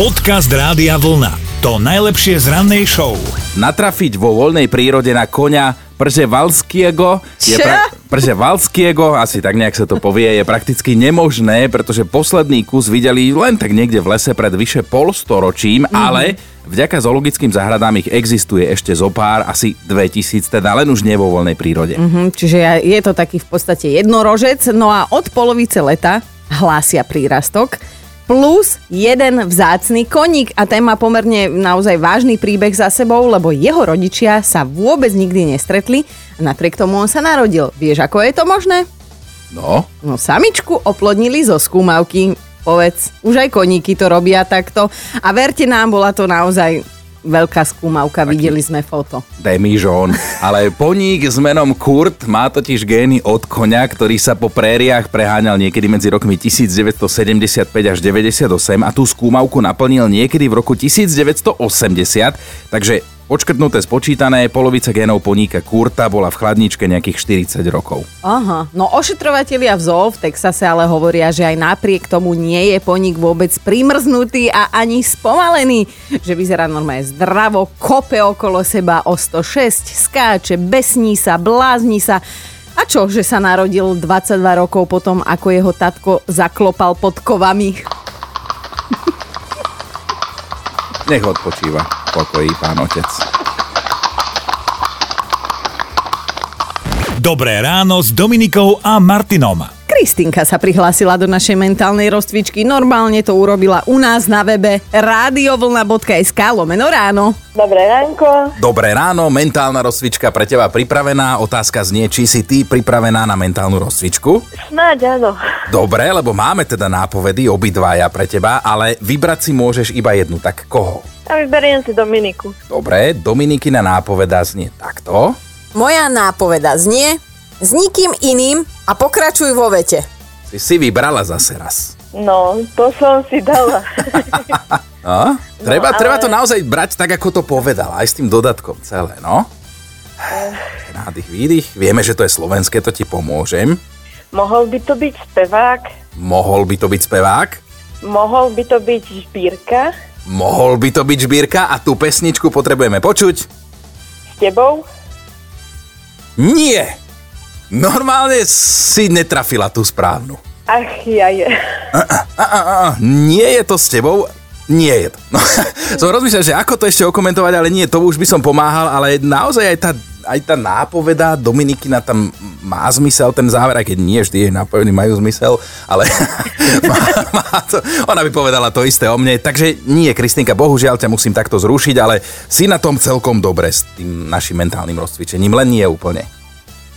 Podcast Rádia Vlna. To najlepšie z rannej show. Natrafiť vo voľnej prírode na konia Valskiego je Čo? Valskiego, asi tak nejak sa to povie, je prakticky nemožné, pretože posledný kus videli len tak niekde v lese pred vyše polstoročím, mm-hmm. ale vďaka zoologickým záhradám ich existuje ešte zo pár, asi 2000, teda len už nie vo voľnej prírode. Hm, čiže je to taký v podstate jednorožec. No a od polovice leta hlásia prírastok plus jeden vzácny koník a ten má pomerne naozaj vážny príbeh za sebou, lebo jeho rodičia sa vôbec nikdy nestretli a napriek tomu on sa narodil. Vieš, ako je to možné? No, No samičku oplodnili zo skúmavky. Povedz, už aj koníky to robia takto. A verte nám, bola to naozaj veľká skúmavka, videli sme foto. Demižón. Ale poník s menom Kurt má totiž gény od konia, ktorý sa po prériách preháňal niekedy medzi rokmi 1975 až 98 a tú skúmavku naplnil niekedy v roku 1980, takže počkrtnuté spočítané, polovica génov poníka Kurta bola v chladničke nejakých 40 rokov. Aha, no ošetrovatelia v zoo v Texase ale hovoria, že aj napriek tomu nie je poník vôbec primrznutý a ani spomalený, že vyzerá normálne zdravo, kope okolo seba o 106, skáče, besní sa, blázni sa. A čo, že sa narodil 22 rokov potom, ako jeho tatko zaklopal pod kovami? Nech odpočíva. Pokojí, pán otec. Dobré ráno s Dominikou a Martinom. Kristinka sa prihlásila do našej mentálnej rozcvičky. Normálne to urobila u nás na webe radiovlna.sk lomeno ráno. Dobré ránko. Dobré ráno, mentálna rozcvička pre teba pripravená. Otázka znie, či si ty pripravená na mentálnu rozcvičku? Snáď áno. Dobre, lebo máme teda nápovedy obidvaja pre teba, ale vybrať si môžeš iba jednu, tak koho? A vyberiem si Dominiku. Dobre, Dominikina nápoveda znie takto. Moja nápoveda znie s nikým iným a pokračuj vo vete. Si si vybrala zase raz. No, to som si dala. No, treba, ale- treba to naozaj brať tak, ako to povedala, aj s tým dodatkom celé, no. Nádych, výdych. Vieme, že to je slovenské, to ti pomôžem. Mohol by to byť spevák, Mohol by to byť spevák, mohol by to byť žbírka mohol by to byť žbírka a tú pesničku potrebujeme počuť. s tebou. Nie! Normálne si netrafila tú správnu. Ach, ja je. A, a, a, nie je to s tebou? Nie je to. No, som rozmýšľal, že ako to ešte okomentovať, ale nie, to už by som pomáhal, ale naozaj aj tá, aj tá nápoveda Dominikina tam má zmysel, ten záver, aj keď nie vždy jej nápovedy majú zmysel, ale má, má to, ona by povedala to isté o mne. Takže nie, Kristinka, bohužiaľ ťa musím takto zrušiť, ale si na tom celkom dobre s tým našim mentálnym rozcvičením, len nie úplne.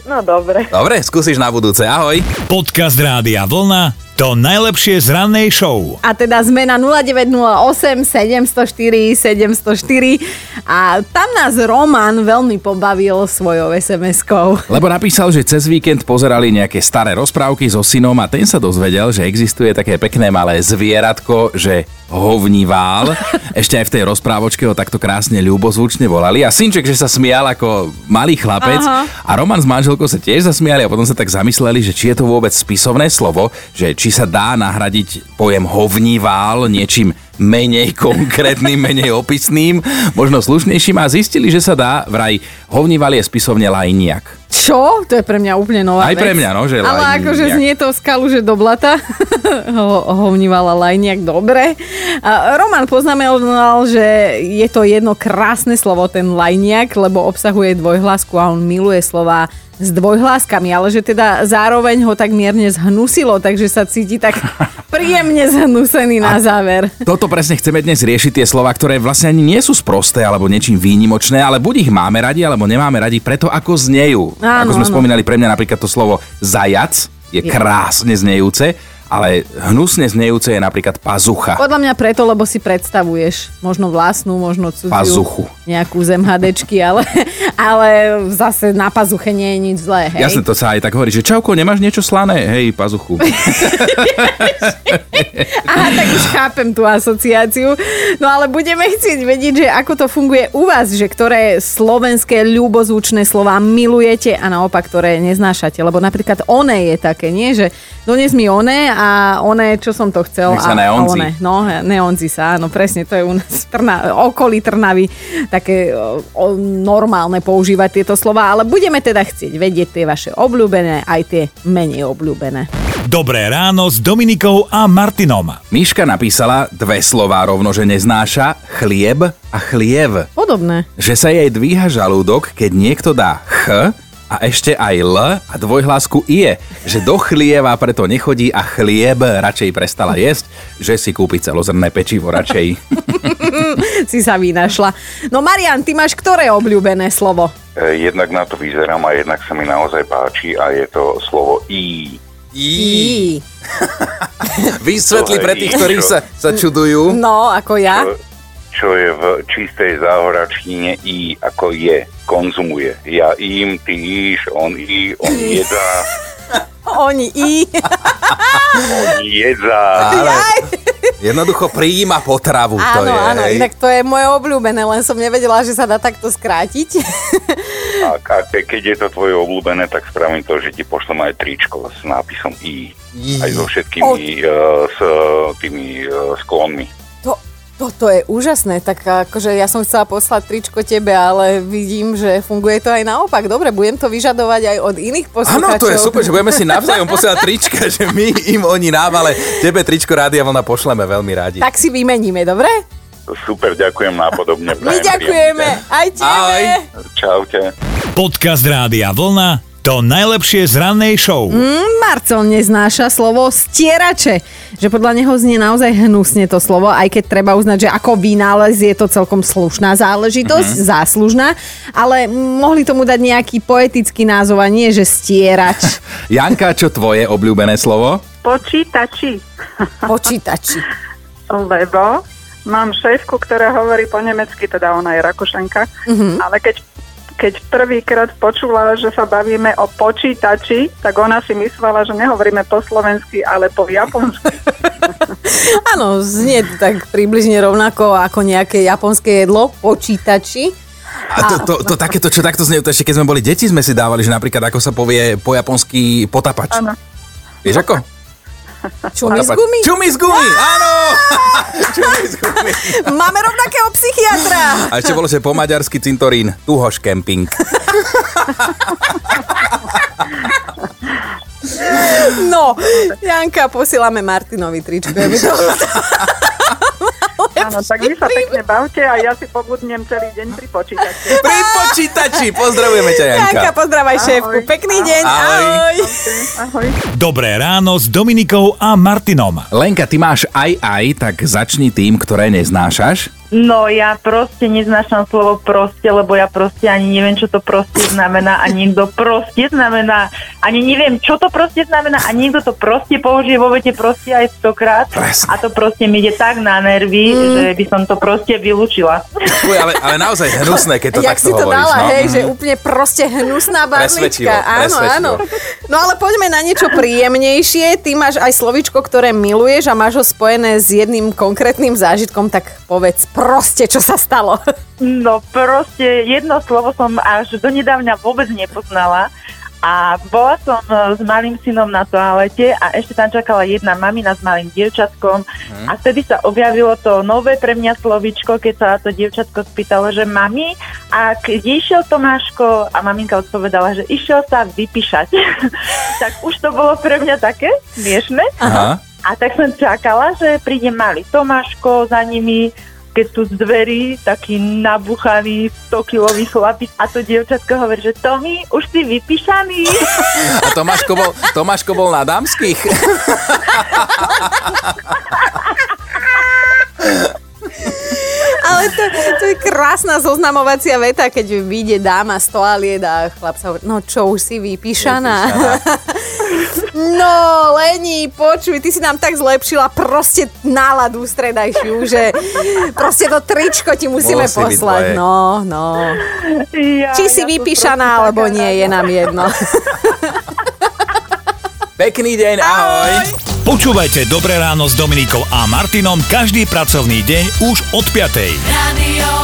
No dobre. Dobre, skúsiš na budúce, ahoj. Podcast Rádia Vlna. To najlepšie z rannej show. A teda sme na 0908 704 704 a tam nás Roman veľmi pobavil svojou SMS-kou. Lebo napísal, že cez víkend pozerali nejaké staré rozprávky so synom a ten sa dozvedel, že existuje také pekné malé zvieratko, že hovnivál. Ešte aj v tej rozprávočke ho takto krásne ľubozvučne volali a synček, že sa smial ako malý chlapec Aha. a Roman s manželkou sa tiež zasmiali a potom sa tak zamysleli, že či je to vôbec spisovné slovo, že či sa dá nahradiť pojem hovnivál niečím menej konkrétnym, menej opisným, možno slušnejším a zistili, že sa dá, vraj hovnival je spisovne lajniak. Čo? To je pre mňa úplne nová Aj vec. pre mňa, no, že Ale lajniak. akože znie to skalu, že do blata. Ho- Hovnívala lajniak dobre. A Roman poznamenal, že je to jedno krásne slovo, ten lajniak, lebo obsahuje dvojhlásku a on miluje slova s dvojhláskami, ale že teda zároveň ho tak mierne zhnusilo, takže sa cíti tak príjemne zhnusený na záver. Toto presne chceme dnes riešiť tie slova, ktoré vlastne ani nie sú sprosté alebo niečím výnimočné, ale buď ich máme radi, alebo nemáme radi preto, ako znejú. Áno, ako sme áno. spomínali pre mňa napríklad to slovo zajac je krásne znejúce, ale hnusne znejúce je napríklad pazucha. Podľa mňa preto, lebo si predstavuješ možno vlastnú, možno cudziu. Pazuchu. Nejakú zem hadečky, ale, ale zase na pazuche nie je nič zlé, hej? Jasne, to sa aj tak hovorí, že čauko, nemáš niečo slané? Hej, pazuchu. Aha, tak už chápem tú asociáciu. No ale budeme chcieť vedieť, že ako to funguje u vás, že ktoré slovenské ľubozvučné slova milujete a naopak, ktoré neznášate. Lebo napríklad oné je také, nie? Že dones mi oné a a one, čo som to chcel. Nech sa a, neonzi. a one, no, neonzi sa, áno, presne, to je u nás Trna, okolí Trnavy také o, o, normálne používať tieto slova, ale budeme teda chcieť vedieť tie vaše obľúbené, aj tie menej obľúbené. Dobré ráno s Dominikou a Martinom. Miška napísala dve slová rovno, že neznáša chlieb a chliev. Podobné. Že sa jej dvíha žalúdok, keď niekto dá ch a ešte aj l a dvojhlásku ie. Že do chlieva preto nechodí a chlieb radšej prestala jesť, že si kúpi celozrné pečivo radšej. si sa vynašla. No Marian, ty máš ktoré obľúbené slovo? E, Jednak na to vyzerám a jednak sa mi naozaj páči a je to slovo I. Í. Vysvetli pre tých, ktorí sa, sa čudujú. No, ako ja. Čo, čo je v čistej záhoračtine I, ako je, konzumuje. Ja im, ty jíš, on i, on jedá, Oni i. on jedá. Jaj. Jednoducho prijíma potravu. to Áno, je, áno, hej. inak to je moje obľúbené, len som nevedela, že sa dá takto skrátiť. A, a ke- keď je to tvoje obľúbené, tak spravím to, že ti pošlem aj tričko s nápisom I. I. Aj so všetkými uh, s tými uh, sklonmi. To, toto je úžasné, tak akože ja som chcela poslať tričko tebe, ale vidím, že funguje to aj naopak. Dobre, budem to vyžadovať aj od iných poslucháčov. Áno, to je super, že budeme si navzájom posielať trička, že my im oni nám, ale tebe tričko Rádia Vlna pošleme veľmi radi. Tak si vymeníme, dobre? Super, ďakujem nápodobne. My ďakujeme. Aj tebe. Ahoj. Čaute. Podcast Rádia Vlna to najlepšie z rannej show. Marcel neznáša slovo stierače, že podľa neho znie naozaj hnusne to slovo, aj keď treba uznať, že ako vynález je to celkom slušná záležitosť, Mhm. mm-hmm. záslužná, ale mohli tomu dať nejaký poetický názov a nie, že stierač, Janka, čo tvoje obľúbené slovo? Počítači, počítači. lebo mám šéfku, ktorá hovorí po nemecky, teda ona je Rakušanka, Mhm. ale keď keď prvýkrát počula, že sa bavíme o počítači, tak ona si myslela, že nehovoríme po slovensky, ale po japonsky. Áno, znie to tak približne rovnako ako nejaké japonské jedlo, počítači. A to, to, to, takéto, čo takto znie, to ešte keď sme boli deti, sme si dávali, že napríklad ako sa povie po japonsky potapač. Áno. Vieš ako? Čumy z gumy? Čumy z gumy, áno! Čumy z gumy. Máme rovnakého psychiatra. A ešte bolo, že po maďarsky cintorín, tuhoš kemping. No, Janka, posielame Martinovi tričko. Áno, tak vy sa pekne bavte a ja si pobudnem celý deň pri počítači. Pri počítači, pozdravujeme ťa, Janka. Janka, pozdravaj šéfku. Ahoj. Pekný deň. Ahoj. Ahoj. Ahoj. Dobré ráno s Dominikou a Martinom. Lenka, ty máš aj aj, tak začni tým, ktoré neznášaš. No ja proste neznášam slovo proste, lebo ja proste ani neviem, čo to proste znamená a niekto proste znamená, ani neviem, čo to proste znamená a niekto to proste použije vo vete proste aj stokrát Presne. a to proste mi ide tak na nervy, mm. že by som to proste vylúčila. Fuj, ale, ale naozaj hnusné, keď to Jak takto si to hovoríš. dala, no. hej, že úplne proste hnusná barlička. Áno, presvedčivo. áno. No ale poďme na niečo príjemnejšie. Ty máš aj slovičko, ktoré miluješ a máš ho spojené s jedným konkrétnym zážitkom, tak povedz proste, čo sa stalo. No proste jedno slovo som až donedávna vôbec nepoznala a bola som e, s malým synom na toalete a ešte tam čakala jedna mamina s malým dievčatkom Mhm. a vtedy sa objavilo to nové pre mňa slovičko, keď sa to dievčatko spýtalo, že mami, a keď išiel Tomáško a maminka odpovedala, že išiel sa vypíšať. tak už to bolo pre mňa také smiešne. Aha. A tak som čakala, že príde malý Tomáško za nimi, keď tu z dverí taký nabuchaný 100-kilový chlapík a to dievčatko hovorí, že Tomi, už si vypíšaný. A Tomáško bol, Tomáško bol na dámskych. Ale to, to je krásna zoznamovacia veta, keď vyjde dáma z toaliet a chlap sa hovorí, no čo, už si vypíšaná. No, Leni, počuj, ty si nám tak zlepšila proste náladu stredajšiu, že proste to tričko ti musíme Musí byť poslať. No, no. Ja, Či si ja som vypíšaná, alebo taká nie, je nám jedno. Pekný deň, ahoj. Počúvajte Dobré ráno s Dominikou a Martinom každý pracovný deň už od 5. Radio